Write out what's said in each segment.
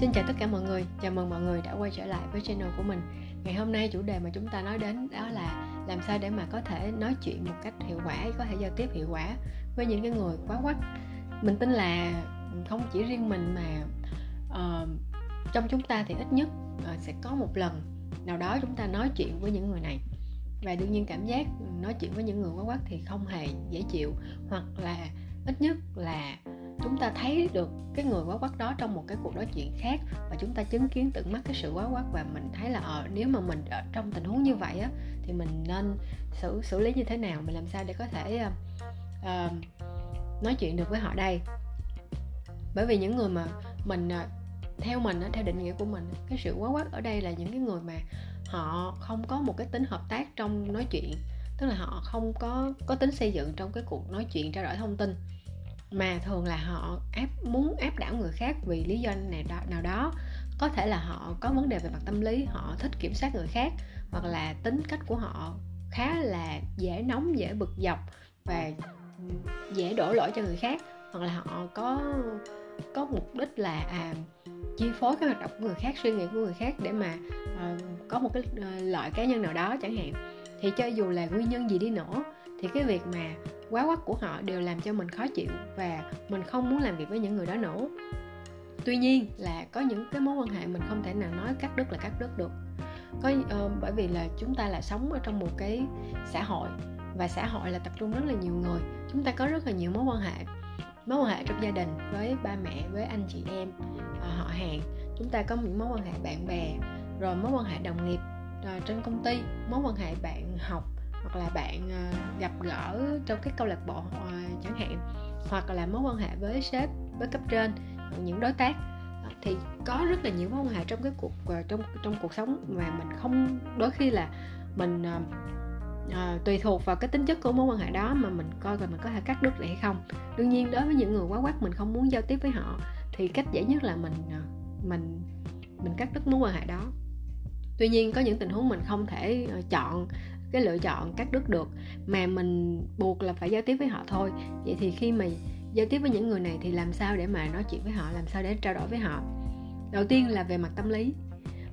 Xin chào tất cả mọi người, chào mừng mọi người đã quay trở lại với channel của mình. Ngày hôm nay chủ đề mà chúng ta nói đến đó là làm sao để mà có thể nói chuyện một cách hiệu quả, có thể giao tiếp hiệu quả với những cái người quá quắc Mình tin là không chỉ riêng mình mà uh, trong chúng ta thì ít nhất uh, sẽ có một lần nào đó chúng ta nói chuyện với những người này. Và đương nhiên cảm giác nói chuyện với những người quá quắc thì không hề dễ chịu hoặc là ít nhất là chúng ta thấy được cái người quá quắt đó trong một cái cuộc nói chuyện khác và chúng ta chứng kiến tận mắt cái sự quá quắt và mình thấy là ờ nếu mà mình ở trong tình huống như vậy á thì mình nên xử xử lý như thế nào? Mình làm sao để có thể uh, uh, nói chuyện được với họ đây? Bởi vì những người mà mình uh, theo mình theo định nghĩa của mình cái sự quá quát ở đây là những cái người mà họ không có một cái tính hợp tác trong nói chuyện. Tức là họ không có có tính xây dựng trong cái cuộc nói chuyện trao đổi thông tin mà thường là họ áp muốn áp đảo người khác vì lý do này đó, nào đó. Có thể là họ có vấn đề về mặt tâm lý họ thích kiểm soát người khác hoặc là tính cách của họ khá là dễ nóng dễ bực dọc và dễ đổ lỗi cho người khác. Hoặc là họ có có mục đích là à chi phối cái hoạt động của người khác suy nghĩ của người khác để mà uh, có một cái uh, lợi cá nhân nào đó chẳng hạn. Thì cho dù là nguyên nhân gì đi nữa thì cái việc mà quá quắt của họ đều làm cho mình khó chịu và mình không muốn làm việc với những người đó nữa. Tuy nhiên là có những cái mối quan hệ mình không thể nào nói cắt đứt là cắt đứt được. Có uh, bởi vì là chúng ta là sống ở trong một cái xã hội và xã hội là tập trung rất là nhiều người chúng ta có rất là nhiều mối quan hệ. Mối quan hệ trong gia đình với ba mẹ với anh chị em ờ, họ hàng. Chúng ta có những mối quan hệ bạn bè rồi mối quan hệ đồng nghiệp rồi trên công ty mối quan hệ bạn học hoặc là bạn ờ, gặp gỡ trong cái câu lạc bộ ờ, chẳng hạn hoặc là mối quan hệ với sếp với cấp trên những đối tác. Ờ, thì có rất là nhiều mối quan hệ trong cái cuộc trong trong cuộc sống mà mình không đôi khi là mình uh, tùy thuộc vào cái tính chất của mối quan hệ đó mà mình coi coi mình có thể cắt đứt lại hay không. Đương nhiên đối với những người quá quát mình không muốn giao tiếp với họ thì cách dễ nhất là mình uh, mình mình cắt đứt mối quan hệ đó. Tuy nhiên có những tình huống mình không thể chọn cái lựa chọn cắt đứt được mà mình buộc là phải giao tiếp với họ thôi. Vậy thì khi mà giao tiếp với những người này thì làm sao để mà nói chuyện với họ làm sao để trao đổi với họ? Đầu tiên là về mặt tâm lý.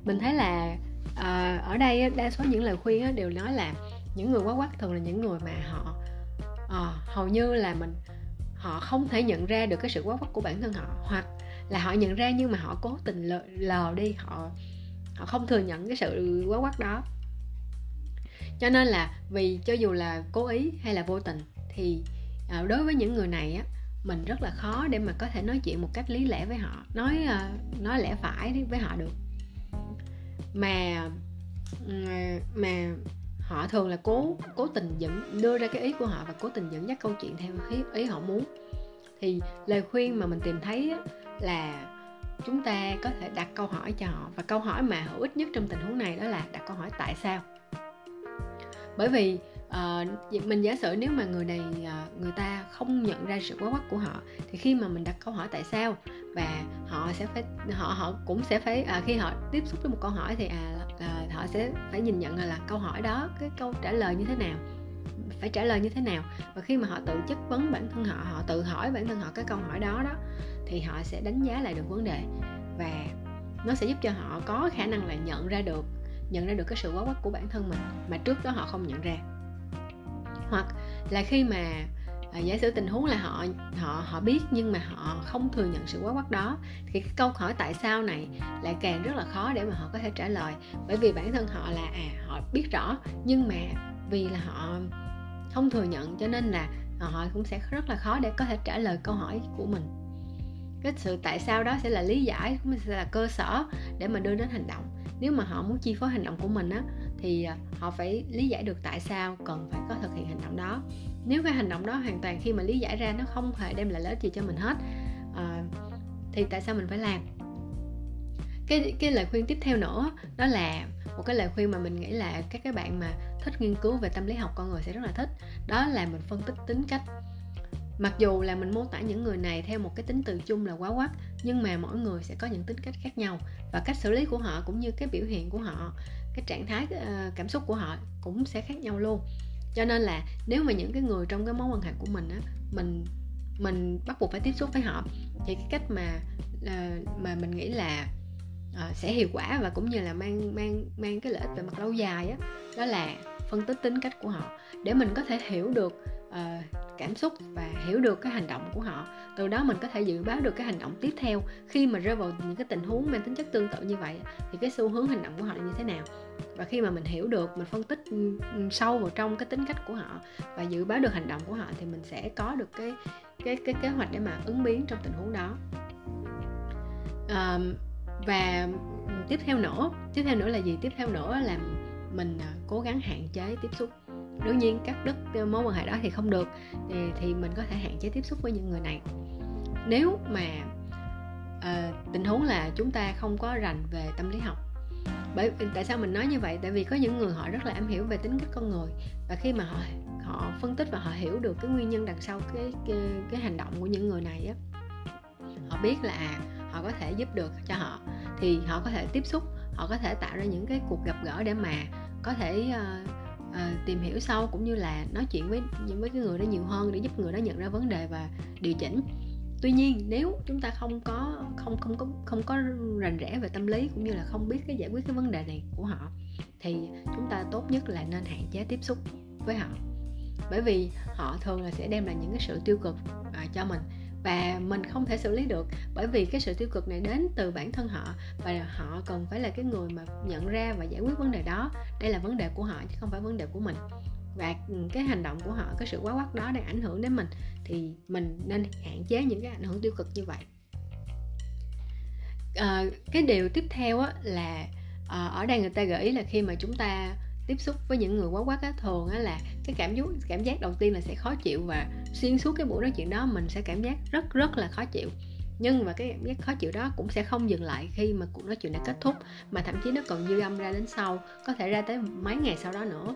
Mình thấy là uh, ở đây đa số những lời khuyên đều nói là những người quá quắc thường là những người mà họ uh, hầu như là mình họ không thể nhận ra được cái sự quá quắc của bản thân họ hoặc là họ nhận ra nhưng mà họ cố tình lờ, lờ đi họ họ không thừa nhận cái sự quá quắc đó cho nên là vì cho dù là cố ý hay là vô tình thì à, đối với những người này á mình rất là khó để mà có thể nói chuyện một cách lý lẽ với họ nói à, nói lẽ phải với họ được. Mà mà họ thường là cố cố tình dẫn đưa ra cái ý của họ và cố tình dẫn dắt câu chuyện theo ý, ý họ muốn. Thì lời khuyên mà mình tìm thấy là chúng ta có thể đặt câu hỏi cho họ và câu hỏi mà hữu ích nhất trong tình huống này đó là đặt câu hỏi tại sao? Bởi vì uh, mình giả sử nếu mà người này uh, người ta không nhận ra sự quá quắc của họ thì khi mà mình đặt câu hỏi tại sao và họ sẽ phải họ họ cũng sẽ phải uh, khi họ tiếp xúc với một câu hỏi thì à uh, họ sẽ phải nhìn nhận là, là câu hỏi đó cái câu trả lời như thế nào phải trả lời như thế nào. Và khi mà họ tự chất vấn bản thân họ họ tự hỏi bản thân họ cái câu hỏi đó đó thì họ sẽ đánh giá lại được vấn đề và nó sẽ giúp cho họ có khả năng là nhận ra được nhận ra được cái sự quá quắc của bản thân mình mà trước đó họ không nhận ra. Hoặc là khi mà à, giả sử tình huống là họ họ họ biết nhưng mà họ không thừa nhận sự quá quắc đó thì cái câu hỏi tại sao này lại càng rất là khó để mà họ có thể trả lời. Bởi vì bản thân họ là à họ biết rõ nhưng mà vì là họ không thừa nhận cho nên là họ cũng sẽ rất là khó để có thể trả lời câu hỏi của mình. Cái sự tại sao đó sẽ là lý giải cũng sẽ là cơ sở để mà đưa đến hành động nếu mà họ muốn chi phối hành động của mình á thì à, họ phải lý giải được tại sao cần phải có thực hiện hành động đó. Nếu cái hành động đó hoàn toàn khi mà lý giải ra nó không hề đem lại lợi ích gì cho mình hết à, thì tại sao mình phải làm? Cái cái lời khuyên tiếp theo nữa đó là một cái lời khuyên mà mình nghĩ là các cái bạn mà thích nghiên cứu về tâm lý học con người sẽ rất là thích đó là mình phân tích tính cách mặc dù là mình mô tả những người này theo một cái tính từ chung là quá quắc nhưng mà mỗi người sẽ có những tính cách khác nhau và cách xử lý của họ cũng như cái biểu hiện của họ cái trạng thái ờ, cảm xúc của họ cũng sẽ khác nhau luôn. Cho nên là nếu mà những cái người trong cái mối quan hệ của mình á mình mình bắt buộc phải tiếp xúc với họ thì cái cách mà ờ, mà mình nghĩ là ờ, sẽ hiệu quả và cũng như là mang mang mang cái lợi ích về mặt lâu dài á đó, đó là phân tích tính cách của họ. Để mình có thể hiểu được uh, cảm xúc và hiểu được cái hành động của họ. Từ đó mình có thể dự báo được cái hành động tiếp theo. Khi mà rơi vào những cái tình huống mang tính chất tương tự như vậy thì cái xu hướng hành động của họ là như thế nào? Và khi mà mình hiểu được mình phân tích sâu vào trong cái tính cách của họ và dự báo được hành động của họ thì mình sẽ có được cái cái cái kế hoạch để mà ứng biến trong tình huống đó. À, và tiếp theo nữa tiếp theo nữa là gì? Tiếp theo nữa là mình ờ, cố gắng hạn chế tiếp xúc đương nhiên cắt đứt mối quan hệ đó thì không được thì, thì mình có thể hạn chế tiếp xúc với những người này. Nếu mà uh, tình huống là chúng ta không có rành về tâm lý học bởi tại sao mình nói như vậy? Tại vì có những người họ rất là am hiểu về tính cách con người và khi mà họ họ phân tích và họ hiểu được cái nguyên nhân đằng sau cái cái, cái hành động của những người này á họ biết là à, họ có thể giúp được cho họ thì họ có thể tiếp xúc họ có thể tạo ra những cái cuộc gặp gỡ để mà có thể uh, À, tìm hiểu sâu cũng như là nói chuyện với những với cái người đó nhiều hơn để giúp người đó nhận ra vấn đề và điều chỉnh. Tuy nhiên nếu chúng ta không có không không có không có rành rẽ về tâm lý cũng như là không biết cái giải quyết cái vấn đề này của họ thì chúng ta tốt nhất là nên hạn chế tiếp xúc với họ. Bởi vì họ thường là sẽ đem lại những cái sự tiêu cực à, cho mình và mình không thể xử lý được bởi vì cái sự tiêu cực này đến từ bản thân họ và họ cần phải là cái người mà nhận ra và giải quyết vấn đề đó. Đây là vấn đề của họ chứ không phải vấn đề của mình. Và ừ, cái hành động của họ cái sự quá quắt đó đang ảnh hưởng đến mình thì mình nên hạn chế những cái ảnh hưởng tiêu cực như vậy. À, cái điều tiếp theo á, là à, ở đây người ta gợi ý là khi mà chúng ta tiếp xúc với những người quá quá á thường á là cái cảm giác cảm giác đầu tiên là sẽ khó chịu và xuyên suốt cái buổi nói chuyện đó mình sẽ cảm giác rất rất là khó chịu. Nhưng mà cái cảm giác khó chịu đó cũng sẽ không dừng lại khi mà cuộc nói chuyện đã kết thúc mà thậm chí nó còn dư âm ra đến sau có thể ra tới mấy ngày sau đó nữa.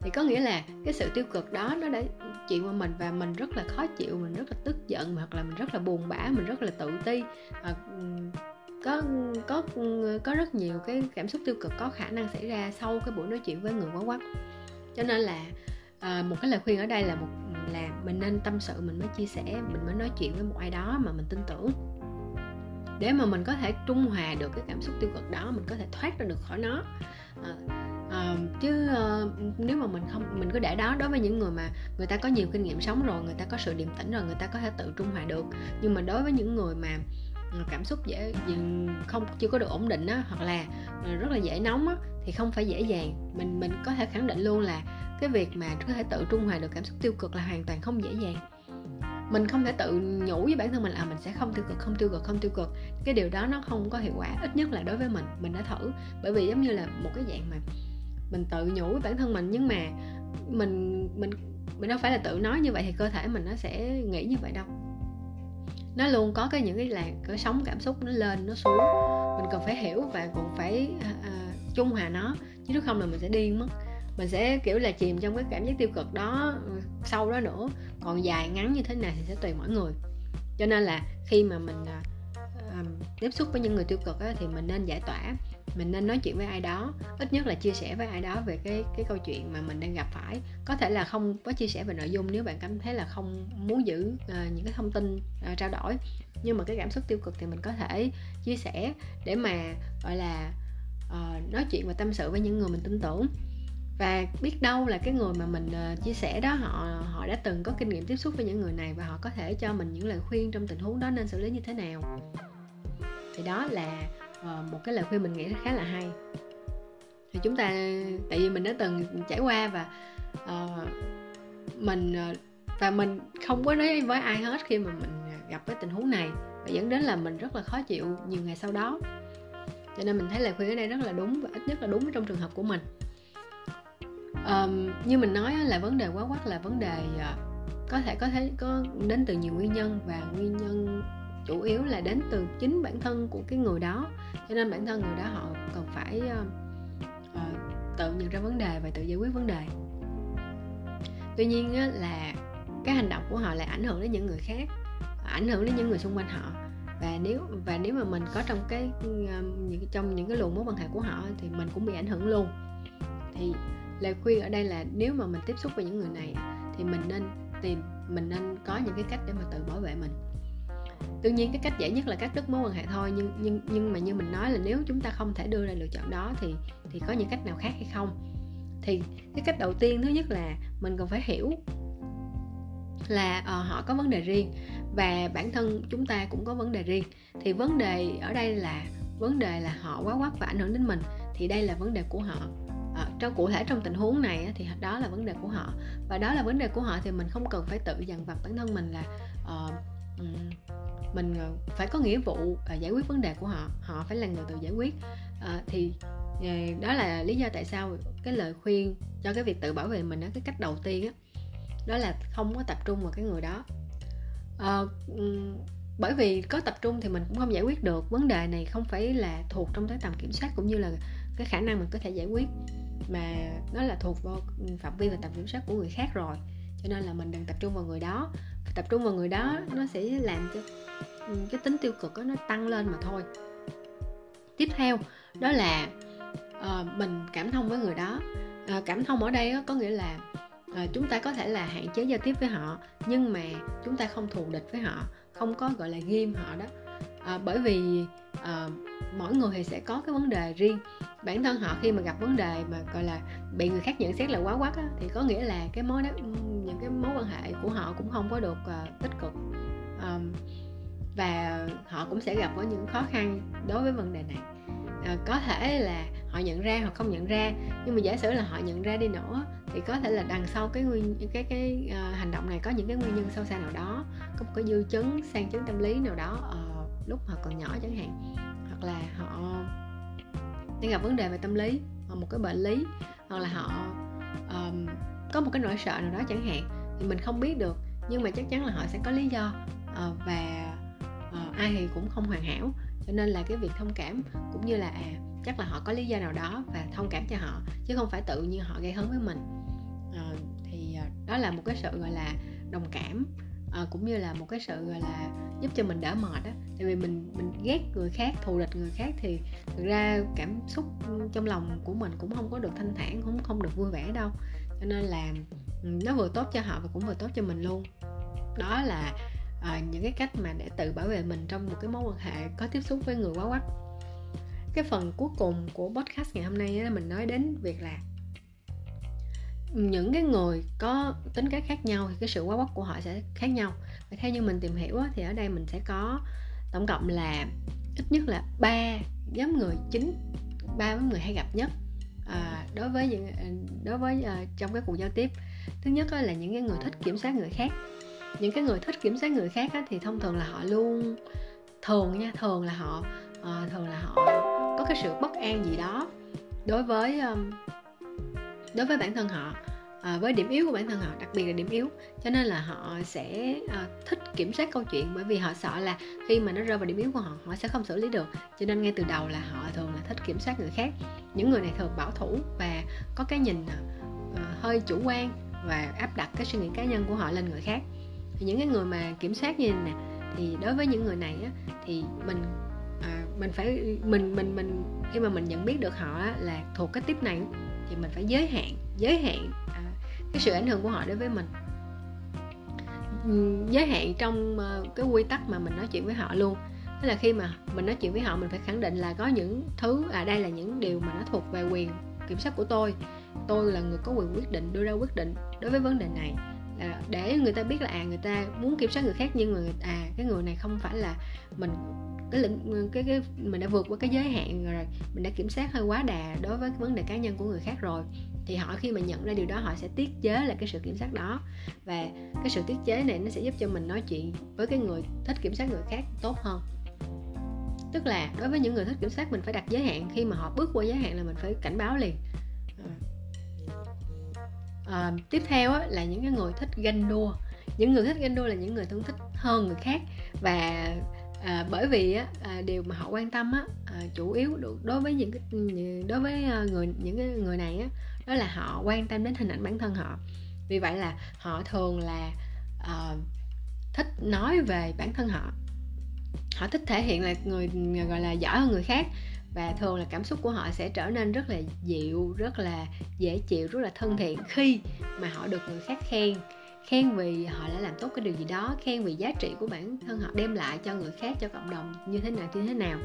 Thì có nghĩa là cái sự tiêu cực đó nó đã chuyện qua mình và mình rất là khó chịu mình rất là tức giận hoặc là mình rất là buồn bã mình rất là tự ti. À, có có có rất nhiều cái cảm xúc tiêu cực có khả năng xảy ra sau cái buổi nói chuyện với người quá quắc cho nên là à, một cái lời khuyên ở đây là một là mình nên tâm sự mình mới chia sẻ mình mới nói chuyện với một ai đó mà mình tin tưởng. Để mà mình có thể trung hòa được cái cảm xúc tiêu cực đó mình có thể thoát ra được khỏi nó. À, à, chứ à, nếu mà mình không mình cứ để đó đối với những người mà người ta có nhiều kinh nghiệm sống rồi người ta có sự điềm tĩnh rồi người ta có thể tự trung hòa được. Nhưng mà đối với những người mà cảm xúc dễ không, chưa có được ổn định á, hoặc là ờ, rất là dễ nóng á, thì không phải dễ dàng. Mình mình có thể khẳng định luôn là cái việc mà có thể tự trung hòa được cảm xúc tiêu cực là hoàn toàn không dễ dàng. Mình không thể tự nhủ với bản thân mình là mình sẽ không tiêu cực, không tiêu cực, không tiêu cực. Cái điều đó nó không có hiệu quả, ít nhất là đối với mình mình đã thử. Bởi vì giống như là một cái dạng mà mình tự nhủ với bản thân mình, nhưng mà mình mình mình đâu phải là tự nói như vậy thì cơ thể mình nó sẽ nghĩ như vậy đâu nó luôn có cái những cái làn cái sóng cảm xúc nó lên nó xuống. Mình cần phải hiểu và còn phải uh, trung hòa nó chứ nếu không là mình sẽ điên mất. Mình sẽ kiểu là chìm trong cái cảm giác tiêu cực đó sâu sau đó nữa. Còn dài ngắn như thế này thì sẽ tùy mỗi người. Cho nên là khi mà mình uh, tiếp xúc với những người tiêu cực á, thì mình nên giải tỏa mình nên nói chuyện với ai đó ít nhất là chia sẻ với ai đó về cái cái câu chuyện mà mình đang gặp phải. Có thể là không có chia sẻ về nội dung nếu bạn cảm thấy là không muốn giữ uh, những cái thông tin uh, trao đổi. Nhưng mà cái cảm xúc tiêu cực thì mình có thể chia sẻ để mà gọi là uh, nói chuyện và tâm sự với những người mình tin tưởng. Và biết đâu là cái người mà mình uh, chia sẻ đó họ họ đã từng có kinh nghiệm tiếp xúc với những người này và họ có thể cho mình những lời khuyên trong tình huống đó nên xử lý như thế nào. Thì đó là Ờ, một cái lời khuyên mình nghĩ khá là hay. Thì chúng ta tại vì mình đã từng trải qua và uh, mình ờ, và mình không có nói với ai hết khi mà mình gặp cái tình huống này và dẫn đến là mình rất là khó chịu nhiều ngày sau đó. Cho nên mình thấy lời khuyên ở đây rất là đúng và ít nhất là đúng trong trường hợp của mình. Um, như mình nói là vấn đề quá quắt là vấn đề uh, có thể có thể có đến từ nhiều nguyên nhân và nguyên nhân chủ yếu là đến từ chính bản thân của cái người đó. Cho nên bản thân người đó họ cần phải uh, uh, tự nhận ra vấn đề và tự giải quyết vấn đề. Tuy nhiên á, là cái hành động của họ lại ảnh hưởng đến những người khác ảnh hưởng đến những người xung quanh họ. Và nếu và nếu mà mình có trong cái ờ, những trong những cái luồng mối quan hệ của họ thì mình cũng bị ảnh hưởng luôn. Thì lời khuyên ở đây là nếu mà mình tiếp xúc với những người này thì mình nên tìm mình nên có những cái cách để mà tự bảo vệ mình đương nhiên cái cách dễ nhất là cắt đứt mối quan hệ thôi nhưng nhưng nhưng mà như mình nói là nếu chúng ta không thể đưa ra lựa chọn đó thì thì có những cách nào khác hay không? Thì cái cách đầu tiên thứ nhất là mình cần phải hiểu là uh, họ có vấn đề riêng và bản thân chúng ta cũng có vấn đề riêng. Thì vấn đề ở đây là vấn đề là họ quá quát và ảnh hưởng đến mình thì đây là vấn đề của họ. À, trong cụ thể trong tình huống này thì đó là vấn đề của họ. Và đó là vấn đề của họ thì mình không cần phải tự dằn vặt bản thân mình là uh, mình ờ, phải có nghĩa vụ ờ, giải quyết vấn đề của họ họ phải là người tự giải quyết. À, thì đó là lý do tại sao cái lời khuyên cho cái việc tự bảo vệ mình đó cái cách đầu tiên đó, đó là không có tập trung vào cái người đó. À, bởi vì có tập trung thì mình cũng không giải quyết được vấn đề này không phải là thuộc trong tới tầm kiểm soát cũng như là cái khả năng mình có thể giải quyết mà nó là thuộc vào phạm vi và tầm kiểm soát của người khác rồi cho nên là mình đừng tập trung vào người đó tập trung vào người đó nó sẽ làm cho ừ, cái tính tiêu cực đó, nó tăng lên mà thôi. Tiếp theo đó là uh, mình cảm thông với người đó. Uh, cảm thông ở đây có nghĩa là uh, chúng ta có thể là hạn chế giao tiếp với họ nhưng mà chúng ta không thù địch với họ không có gọi là ghim họ đó. Uh, bởi vì uh, mỗi người thì sẽ có cái vấn đề riêng. Bản thân họ khi mà gặp vấn đề mà gọi là bị người khác nhận xét là quá quắc á, thì có nghĩa là cái mối đó cái mối quan hệ của họ cũng không có được uh, tích cực. Um, và họ cũng sẽ gặp có những khó khăn đối với vấn đề này. À, có thể là họ nhận ra hoặc không nhận ra nhưng mà giả sử là họ nhận ra đi nữa thì có thể là đằng sau cái nguyên cái cái uh, hành động này có những cái nguyên nhân sâu xa nào đó có một cái dư chứng sang chứng tâm lý nào đó uh, lúc họ còn nhỏ chẳng hạn hoặc là họ đang gặp vấn đề về tâm lý hoặc một cái bệnh lý hoặc là họ um, có một cái nỗi sợ nào đó chẳng hạn thì mình không biết được. Nhưng mà chắc chắn là họ sẽ có lý do uh, và uh, ai thì cũng không hoàn hảo. Cho nên là cái việc thông cảm cũng như là à chắc là họ có lý do nào đó và thông cảm cho họ chứ không phải tự nhiên họ gây hấn với mình. À, thì đó là một cái sự gọi là đồng cảm à, cũng như là một cái sự gọi là giúp cho mình đỡ mệt á. Tại vì mình mình ghét người khác thù địch người khác thì thực ra cảm xúc trong lòng của mình cũng không có được thanh thản cũng không được vui vẻ đâu cho nên là ừ, nó vừa tốt cho họ và cũng vừa tốt cho mình luôn. Đó là à, những cái cách mà để tự bảo vệ mình trong một cái mối quan hệ có tiếp xúc với người quá quách. Cái phần cuối cùng của podcast ngày hôm nay là mình nói đến việc là những cái người có tính cách khác nhau thì cái sự quá quắc của họ sẽ khác nhau. Và theo như mình tìm hiểu thì ở đây mình sẽ có tổng cộng là ít nhất là ba nhóm người chính ba nhóm người hay gặp nhất à, đối với những à, đối với uh, trong cái cuộc giao tiếp thứ nhất là những cái người thích kiểm soát người khác. Những cái người thích kiểm soát người khác á, thì thông thường là họ luôn thường nha thường là họ uh, thường là họ có cái sự bất an gì đó đối với um, đối với bản thân họ à, với điểm yếu của bản thân họ đặc biệt là điểm yếu. Cho nên là họ sẽ à, thích kiểm soát câu chuyện bởi vì họ sợ là khi mà nó rơi vào điểm yếu của họ họ sẽ không xử lý được. Cho nên ngay từ đầu là họ thường là thích kiểm soát người khác. Những người này thường bảo thủ và có cái nhìn à, hơi chủ quan và áp đặt cái suy nghĩ cá nhân của họ lên người khác. Thì những cái người mà kiểm soát như này nè thì đối với những người này á, thì mình à, mình phải mình mình mình khi mà mình nhận biết được họ á, là thuộc cái tiếp này thì mình phải giới hạn giới hạn à, cái sự ảnh hưởng của họ đối với mình. Giới hạn trong ờ, cái quy tắc mà mình nói chuyện với họ luôn. Tức là khi mà mình nói chuyện với họ mình phải khẳng định là có những thứ à đây là những điều mà nó thuộc về quyền kiểm soát của tôi. Tôi là người có quyền quyết định đưa ra quyết định đối với vấn đề này. À, để người ta biết là à người ta muốn kiểm soát người khác nhưng mà à cái người này không phải là mình cái lĩnh cái cái mình đã vượt qua cái giới hạn rồi mình đã kiểm soát hơi quá đà đối với cái vấn đề cá nhân của người khác rồi thì họ khi mà nhận ra điều đó họ sẽ tiết chế lại cái sự kiểm soát đó. Và cái sự tiết chế này nó sẽ giúp cho mình nói chuyện với cái người thích kiểm soát người khác tốt hơn. Tức là đối với những người thích kiểm soát mình phải đặt giới hạn khi mà họ bước qua giới hạn là mình phải cảnh báo liền. À, tiếp theo á, là những cái người thích ganh đua. Những người thích ganh đua là những người thường thích hơn người khác. Và à, bởi vì á, à, điều mà họ quan tâm á, à, chủ yếu đối với những cái đối với à, người những cái người này á, đó là họ quan tâm đến hình ảnh bản thân họ. Vì vậy là họ thường là à, thích nói về bản thân họ. Họ thích thể hiện là người gọi là giỏi hơn người khác và thường là cảm xúc của họ sẽ trở nên rất là dịu rất là dễ chịu rất là thân thiện khi mà họ được người khác khen khen vì họ đã làm tốt cái điều gì đó khen vì giá trị của bản thân họ đem lại cho người khác cho cộng đồng như thế nào như thế nào.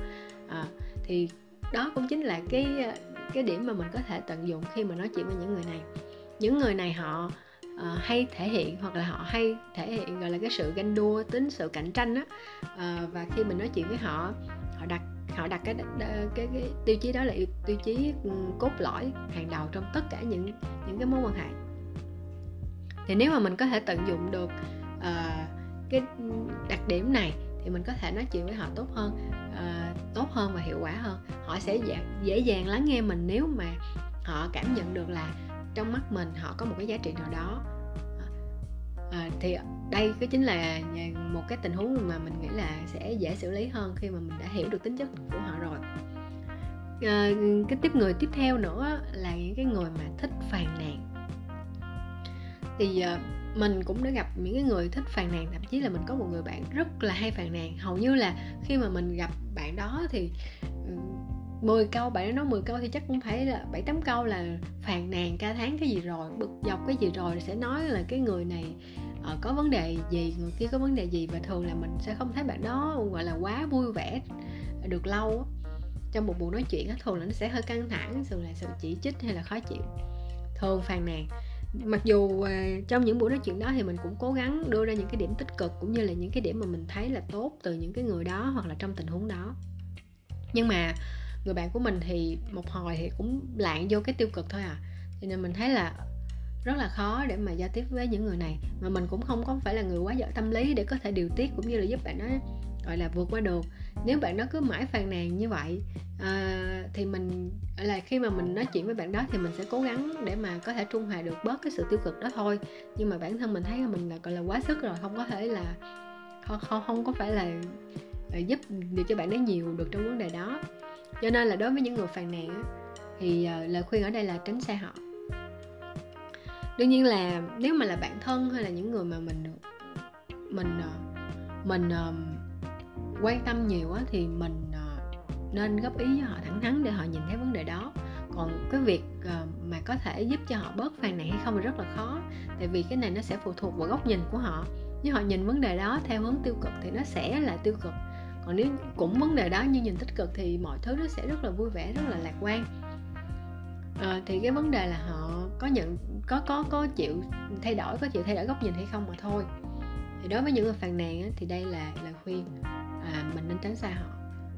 À, thì đó cũng chính là cái cái điểm mà mình có thể tận dụng khi mà nói chuyện với những người này. Những người này họ uh, hay thể hiện hoặc là họ hay thể hiện gọi là cái sự ganh đua tính sự cạnh tranh á. Uh, và khi mình nói chuyện với họ họ đặt họ đặt cái cái, cái, cái tiêu chí đó là tiêu chí ừ, cốt lõi hàng đầu trong tất cả những những cái mối quan hệ thì nếu mà mình có thể tận dụng được uh, cái đặc điểm này thì mình có thể nói chuyện với họ tốt hơn uh, tốt hơn và hiệu quả hơn. Họ sẽ dễ, dễ dàng lắng nghe mình nếu mà họ cảm nhận được là trong mắt mình họ có một cái giá trị nào đó. À, thì đây cái chính là một cái tình huống mà mình nghĩ là sẽ dễ xử lý hơn khi mà mình đã hiểu được tính chất của họ rồi. À, cái tiếp người tiếp theo nữa là những cái người mà thích phàn nàn thì ờ, mình cũng đã gặp những cái người thích phàn nàn thậm chí là mình có một người bạn rất là hay phàn nàn. Hầu như là khi mà mình gặp bạn đó thì ừ, 10 câu bạn nói 10 câu thì chắc cũng phải là bảy tám câu là phàn nàn ca tháng cái gì rồi bực dọc cái gì rồi sẽ nói là cái người này uh, có vấn đề gì người kia có vấn đề gì. Và thường là mình sẽ không thấy bạn đó gọi là quá vui vẻ được lâu trong một buổi nói chuyện thường là nó sẽ hơi căng thẳng thường là sự chỉ trích hay là khó chịu. Thường phàn nàn mặc dù uh, trong những buổi nói chuyện đó thì mình cũng cố gắng đưa ra những cái điểm tích cực cũng như là những cái điểm mà mình thấy là tốt từ những cái người đó hoặc là trong tình huống đó. Nhưng mà người bạn của mình thì một hồi thì cũng lạng vô cái tiêu cực thôi à. Cho nên mình thấy là rất là khó để mà giao tiếp với những người này. Mà mình cũng không có phải là người quá giỏi tâm lý để có thể điều tiết cũng như là giúp bạn đó gọi là vượt qua được. Nếu bạn đó cứ mãi phàn nàn như vậy à, thì mình là khi mà mình nói chuyện với bạn đó thì mình sẽ cố gắng để mà có thể trung hòa được bớt cái sự tiêu cực đó thôi. Nhưng mà bản thân mình thấy là mình là gọi là quá sức rồi không có thể là không không, không có phải là giúp được cho bạn đó nhiều được trong vấn đề đó. Cho nên là đối với những người phàn nàn thì ờ, lời khuyên ở đây là tránh xa họ đương nhiên là nếu mà là bạn thân hay là những người mà mình mình ờ, mình ờ, quan tâm nhiều á thì mình uh, nên góp ý cho họ thẳng thắn để họ nhìn thấy vấn đề đó. Còn cái việc uh, mà có thể giúp cho họ bớt phàn nàn hay không thì rất là khó tại vì cái này nó sẽ phụ thuộc vào góc nhìn của họ. Nếu họ nhìn vấn đề đó theo hướng tiêu cực thì nó sẽ là tiêu cực. Còn nếu cũng vấn đề đó như nhìn tích cực thì mọi thứ nó sẽ rất là vui vẻ rất là lạc quan à, thì cái vấn đề là họ có nhận có có có chịu thay đổi có chịu thay đổi góc nhìn hay không mà thôi. Thì đối với những người phàn nàn á, thì đây là lời khuyên à, mình nên tránh xa họ.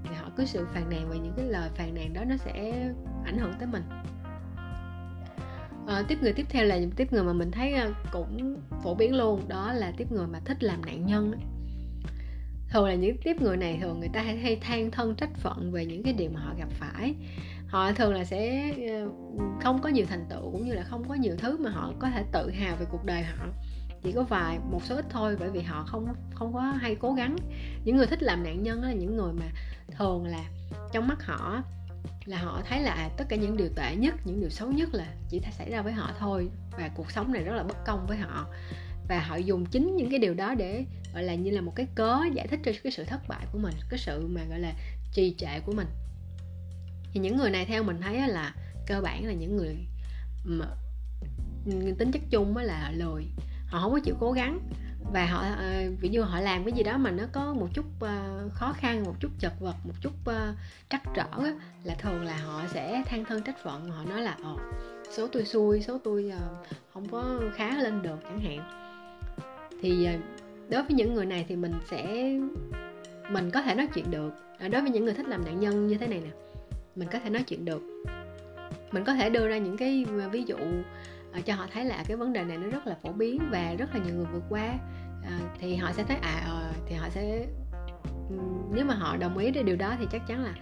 Thì họ cứ sự phàn nàn và những cái lời phàn nàn đó nó sẽ ảnh hưởng tới mình. À, tiếp người tiếp theo là những tiếp người mà mình thấy à, cũng phổ biến luôn đó là tiếp người mà thích làm nạn nhân thường là những tiếp người này thường người ta hay, hay than thân trách phận về những cái điều mà họ gặp phải họ thường là sẽ ờ, không có nhiều thành tựu cũng như là không có nhiều thứ mà họ có thể tự hào về cuộc đời họ. Chỉ có vài, một số ít thôi bởi vì họ không không có hay cố gắng. Những người thích làm nạn nhân là những người mà thường là trong mắt họ là họ thấy là à, tất cả những điều tệ nhất, những điều xấu nhất là chỉ xảy ra với họ thôi và cuộc sống này rất là bất công với họ. Và họ dùng chính những cái điều đó để, gọi là, như là một cái cớ giải thích cho cái sự thất bại của mình, cái sự mà, gọi là, trì trệ của mình thì những người này theo mình thấy là cơ bản là những người mà tính chất chung là lười. Họ không có chịu cố gắng và họ ờ, ví dụ họ làm cái gì đó mà nó có một chút ờ, khó khăn, một chút chật vật, một chút ờ, trắc trở là thường là họ sẽ than thân trách phận, họ nói là, ồ, số tôi xui, số tôi không có khá lên được chẳng hạn. Thì đối với những người này thì mình sẽ, mình có thể nói chuyện được. Đối với những người thích làm nạn nhân như thế này nè mình có thể nói chuyện được. Mình có thể đưa ra những cái ờ, ví dụ ờ, cho họ thấy là cái vấn đề này nó rất là phổ biến và rất là nhiều người vượt qua. Ờ, thì họ sẽ thấy à ờ, thì họ sẽ nếu mà họ đồng ý với điều đó thì chắc chắn là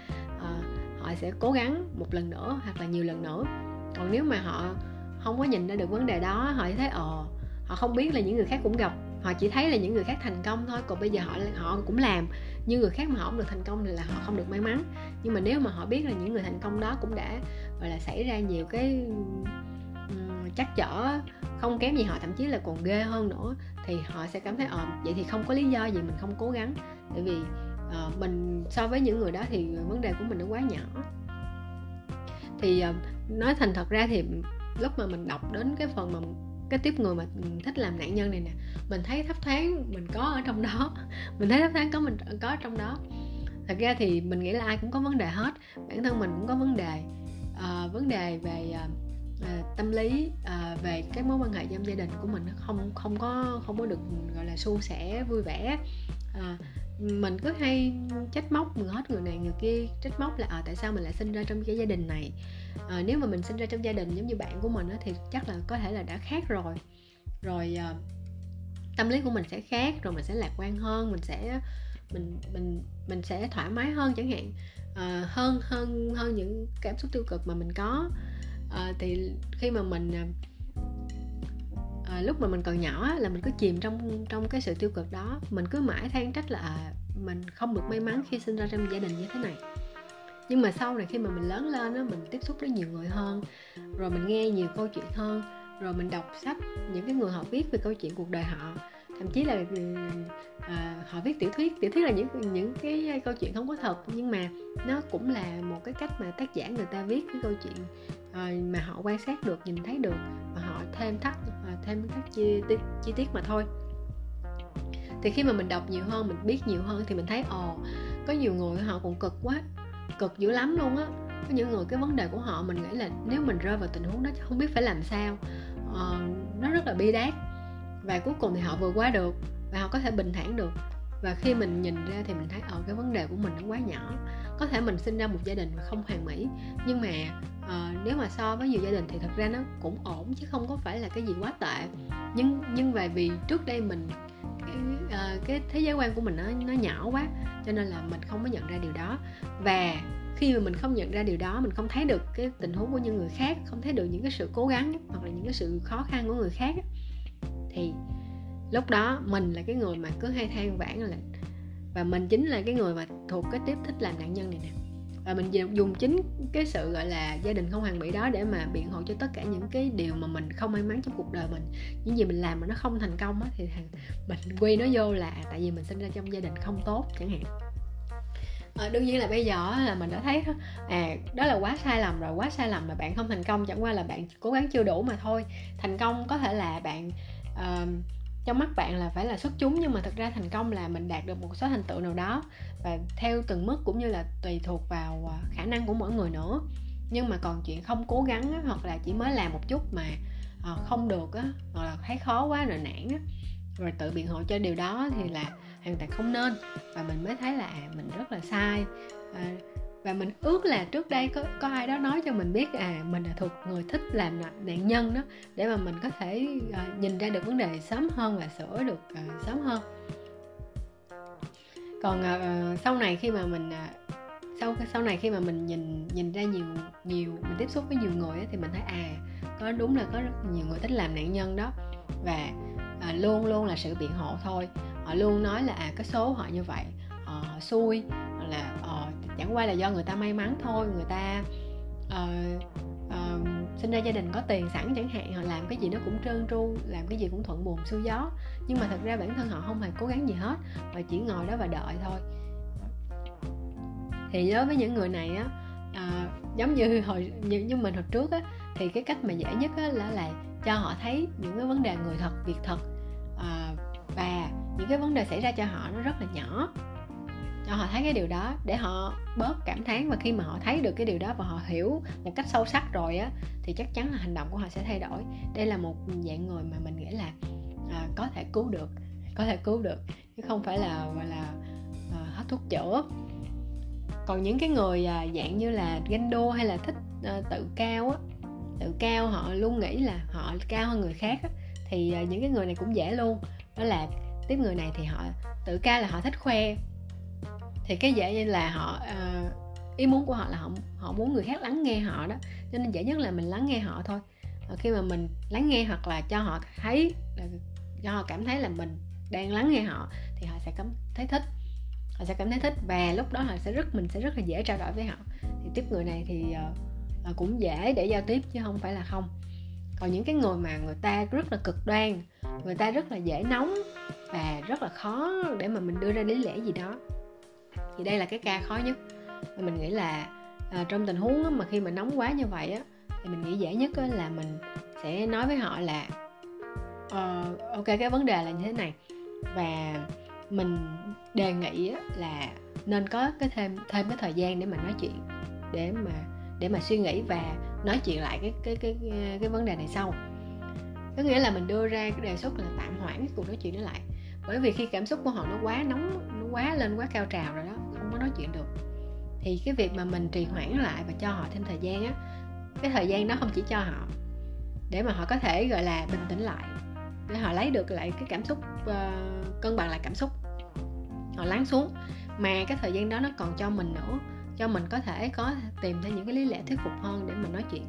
họ sẽ cố gắng một lần nữa hoặc là nhiều lần nữa. Còn nếu mà họ không có nhìn ra được vấn đề đó họ sẽ thấy ờ họ không biết là những người khác cũng gặp. Họ chỉ thấy là những người khác thành công thôi còn bây giờ họ họ cũng làm nhưng người khác mà họ không được thành công thì là họ không được may mắn. Nhưng mà nếu mà họ biết là những người thành công đó cũng đã gọi là xảy ra nhiều cái chắc chở không kém gì họ thậm chí là còn ghê hơn nữa thì họ sẽ cảm thấy ờ vậy thì không có lý do gì mình không cố gắng. Tại vì uh, mình so với những người đó thì vấn đề của mình nó quá nhỏ. Thì uh, nói thành thật ra thì lúc mà mình đọc đến cái phần mà cái tiếp người mà thích làm nạn nhân này nè mình thấy thấp thoáng mình có ở trong đó. Mình thấy thấp thoáng có mình có ở trong đó. Thật ra thì mình nghĩ là ai cũng có vấn đề hết. Bản thân mình cũng có vấn đề à, vấn đề về à, tâm lý à, về cái mối quan hệ trong gia đình của mình không không có không có được gọi là suôn sẻ vui vẻ. À, mình cứ hay trách móc người hết người này người kia trách móc là à, tại sao mình lại sinh ra trong cái gia đình này? À, nếu mà mình sinh ra trong gia đình giống như bạn của mình á, thì chắc là có thể là đã khác rồi. Rồi à, tâm lý của mình sẽ khác rồi mình sẽ lạc quan hơn mình sẽ mình mình mình sẽ thoải mái hơn chẳng hạn. À, hơn hơn hơn những cảm xúc tiêu cực mà mình có. À, thì khi mà mình à, lúc mà mình còn nhỏ là mình cứ chìm trong trong cái sự tiêu cực đó. Mình cứ mãi than trách là à, mình không được may mắn khi sinh ra trong gia đình như thế này. Nhưng mà sau này khi mà mình lớn lên á mình tiếp xúc với nhiều người hơn rồi mình nghe nhiều câu chuyện hơn rồi mình đọc sách những cái người họ viết về câu chuyện cuộc đời họ thậm chí là à, họ viết tiểu thuyết. Tiểu thuyết là những những cái câu chuyện không có thật nhưng mà nó cũng là một cái cách mà tác giả người ta viết cái câu chuyện à, mà họ quan sát được nhìn thấy được và họ thêm thắt à, thêm các chi, tiết chi tiết mà thôi. Thì khi mà mình đọc nhiều hơn mình biết nhiều hơn thì mình thấy ồ có nhiều người họ cũng cực quá cực dữ lắm luôn á. Có những người cái vấn đề của họ mình nghĩ là nếu mình rơi vào tình huống đó không biết phải làm sao. Ờ, nó rất là bi đát. Và cuối cùng thì họ vượt qua được và họ có thể bình thản được và khi mình nhìn ra thì mình thấy ở cái vấn đề của mình nó quá nhỏ. Có thể mình sinh ra một gia đình mà không hoàn mỹ nhưng mà uh, nếu mà so với nhiều gia đình thì thật ra nó cũng ổn chứ không có phải là cái gì quá tệ. Nhưng nhưng về vì trước đây mình cái, uh, cái thế giới quan của mình nó nó nhỏ quá cho nên là mình không có nhận ra điều đó. Và khi mà mình không nhận ra điều đó mình không thấy được cái tình huống của những người khác không thấy được những cái sự cố gắng hoặc là những cái sự khó khăn của người khác thì lúc đó mình là cái người mà cứ hay than vãn là và mình chính là cái người mà thuộc cái tiếp thích làm nạn nhân này nè. Và mình dùng chính cái sự gọi là gia đình không hoàn mỹ đó để mà biện hộ cho tất cả những cái điều mà mình không may mắn trong cuộc đời mình. Những gì mình làm mà nó không thành công á thì mình quy nó vô là à, tại vì mình sinh ra trong gia đình không tốt chẳng hạn. À, đương nhiên là bây giờ là mình đã thấy à đó là quá sai lầm rồi quá sai lầm mà bạn không thành công chẳng qua là bạn cố gắng chưa đủ mà thôi. Thành công có thể là bạn uh, trong mắt bạn là phải là xuất chúng nhưng mà thật ra thành công là mình đạt được một số thành tựu nào đó. Và theo từng mức cũng như là tùy thuộc vào à, khả năng của mỗi người nữa. Nhưng mà còn chuyện không cố gắng á, hoặc là chỉ mới làm một chút mà à, không được á, hoặc là thấy khó quá rồi nản á, rồi tự biện hộ cho điều đó thì là hoàn toàn không nên. Và mình mới thấy là à, mình rất là sai. À, và mình ước là trước đây có có ai đó nói cho mình biết à mình là thuộc người thích làm nạn nhân đó để mà mình có thể uh, nhìn ra được vấn đề sớm hơn và sửa được uh, sớm hơn. Còn uh, sau này khi mà mình uh, sau sau này khi mà mình nhìn nhìn ra nhiều nhiều mình tiếp xúc với nhiều người ấy, thì mình thấy à có đúng là có rất nhiều người thích làm nạn nhân đó. Và à, luôn luôn là sự biện hộ thôi. Họ luôn nói là à cái số họ như vậy họ, họ xui hoặc là chẳng qua là do người ta may mắn thôi người ta uh, uh, sinh ra gia đình có tiền sẵn chẳng hạn họ làm cái gì nó cũng trơn tru làm cái gì cũng thuận buồm xuôi gió. Nhưng mà thật ra bản thân họ không hề cố gắng gì hết và chỉ ngồi đó và đợi thôi. Thì đối với những người này á à, giống như hồi như, như mình hồi trước á thì cái cách mà dễ nhất á là là cho họ thấy những cái vấn đề người thật việc thật. À, và những cái vấn đề xảy ra cho họ nó rất là nhỏ cho họ thấy cái điều đó để họ bớt cảm thán. Và khi mà họ thấy được cái điều đó và họ hiểu một cách sâu sắc rồi á thì chắc chắn là hành động của họ sẽ thay đổi. Đây là một dạng người mà mình nghĩ là à, có thể cứu được có thể cứu được chứ không phải là gọi là à, hết thuốc chữa. Còn những cái người à, dạng như là ganh đua hay là thích à, tự cao á tự cao họ luôn nghĩ là họ cao hơn người khác á, thì à, những cái người này cũng dễ luôn. Đó là tiếp người này thì họ tự cao là họ thích khoe thì cái dễ như là họ uh, ý muốn của họ là họ họ muốn người khác lắng nghe họ đó. Cho nên dễ nhất là mình lắng nghe họ thôi. Và khi mà mình lắng nghe hoặc là cho họ thấy là cho họ cảm thấy là mình đang lắng nghe họ thì họ sẽ cảm thấy thích. Họ sẽ cảm thấy thích và lúc đó họ sẽ rất mình sẽ rất là dễ trao đổi với họ. Thì tiếp người này thì uh, cũng dễ để giao tiếp chứ không phải là không. Còn những cái người mà người ta rất là cực đoan người ta rất là dễ nóng và rất là khó để mà mình đưa ra lý lẽ gì đó thì đây là cái ca khó nhất. Mình nghĩ là à, trong tình huống á, mà khi mà nóng quá như vậy á thì mình nghĩ dễ nhất á, là mình sẽ nói với họ là uh, ok cái vấn đề là như thế này. Và mình đề nghị là nên có cái thêm thêm cái thời gian để mà nói chuyện để mà để mà suy nghĩ và nói chuyện lại cái cái cái cái, cái vấn đề này sau. Có nghĩa là mình đưa ra cái đề xuất là tạm hoãn cái cuộc nói chuyện đó lại. Bởi vì khi cảm xúc của họ nó quá nóng nó quá lên quá cao trào rồi đó không có nói chuyện được. Thì cái việc mà mình trì hoãn lại và cho họ thêm thời gian á cái thời gian đó không chỉ cho họ để mà họ có thể gọi là bình tĩnh lại để họ lấy được lại cái cảm xúc uh, cân bằng lại cảm xúc. Họ lắng xuống mà cái thời gian đó nó còn cho mình nữa cho mình có thể có tìm ra những cái lý lẽ thuyết phục hơn để mình nói chuyện.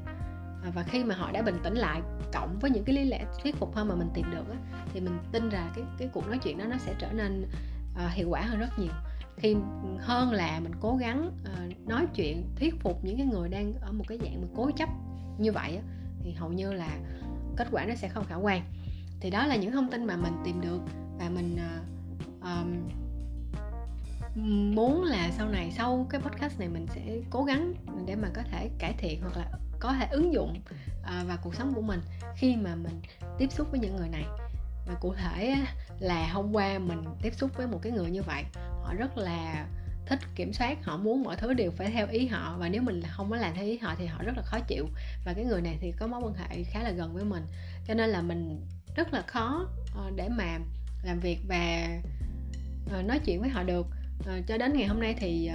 À, và khi mà họ đã bình tĩnh lại cộng với những cái lý lẽ thuyết phục hơn mà mình tìm được á, thì mình tin rằng cái cái cuộc nói chuyện đó nó sẽ trở nên uh, hiệu quả hơn rất nhiều khi hơn là mình cố gắng uh, nói chuyện thuyết phục những cái người đang ở một cái dạng mà cố chấp như vậy á, thì hầu như là kết quả nó sẽ không khả quan. Thì đó là những thông tin mà mình tìm được và mình uh, um, muốn là sau này sau cái podcast này mình sẽ cố gắng để mà có thể cải thiện hoặc là có thể ứng dụng uh, vào cuộc sống của mình khi mà mình tiếp xúc với những người này và cụ thể là hôm qua mình tiếp xúc với một cái người như vậy họ rất là thích kiểm soát họ muốn mọi thứ đều phải theo ý họ. Và nếu mình không có làm theo ý họ thì họ rất là khó chịu. Và cái người này thì có mối quan hệ khá là gần với mình. Cho nên là mình rất là khó ờ, để mà làm việc và ờ, nói chuyện với họ được. Ờ, cho đến ngày hôm nay thì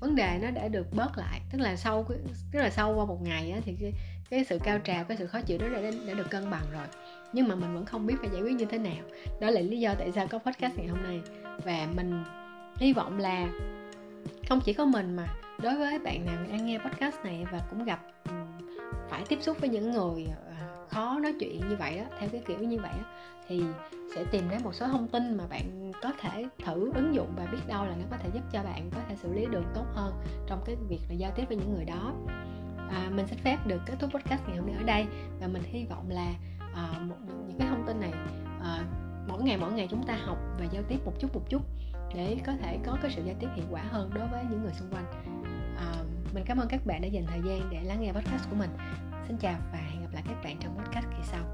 vấn đề nó đã được bớt lại. Tức là sau tức là sau qua một ngày á, thì cái, cái sự cao trào cái sự khó chịu đó đã, đã được cân bằng rồi. Nhưng mà mình vẫn không biết phải giải quyết như thế nào. Đó là lý do tại sao có podcast ngày hôm nay. Và mình hy vọng là không chỉ có mình mà đối với bạn nào đang nghe podcast này và cũng gặp phải tiếp xúc với những người ờ, khó nói chuyện như vậy đó theo cái kiểu như vậy đó, thì sẽ tìm ra một số thông tin mà bạn có thể thử ứng dụng và biết đâu là nó có thể giúp cho bạn có thể xử lý được tốt hơn trong cái việc là giao tiếp với những người đó à, mình xin phép được kết thúc podcast ngày hôm nay ở đây. Và mình hy vọng là à, một, những cái thông tin này à, mỗi ngày mỗi ngày chúng ta học và giao tiếp một chút một chút để có thể có cái sự giao tiếp hiệu quả hơn đối với những người xung quanh. À, mình cảm ơn các bạn đã dành thời gian để lắng nghe podcast của mình. Xin chào và hẹn gặp lại các bạn trong podcast kỳ sau.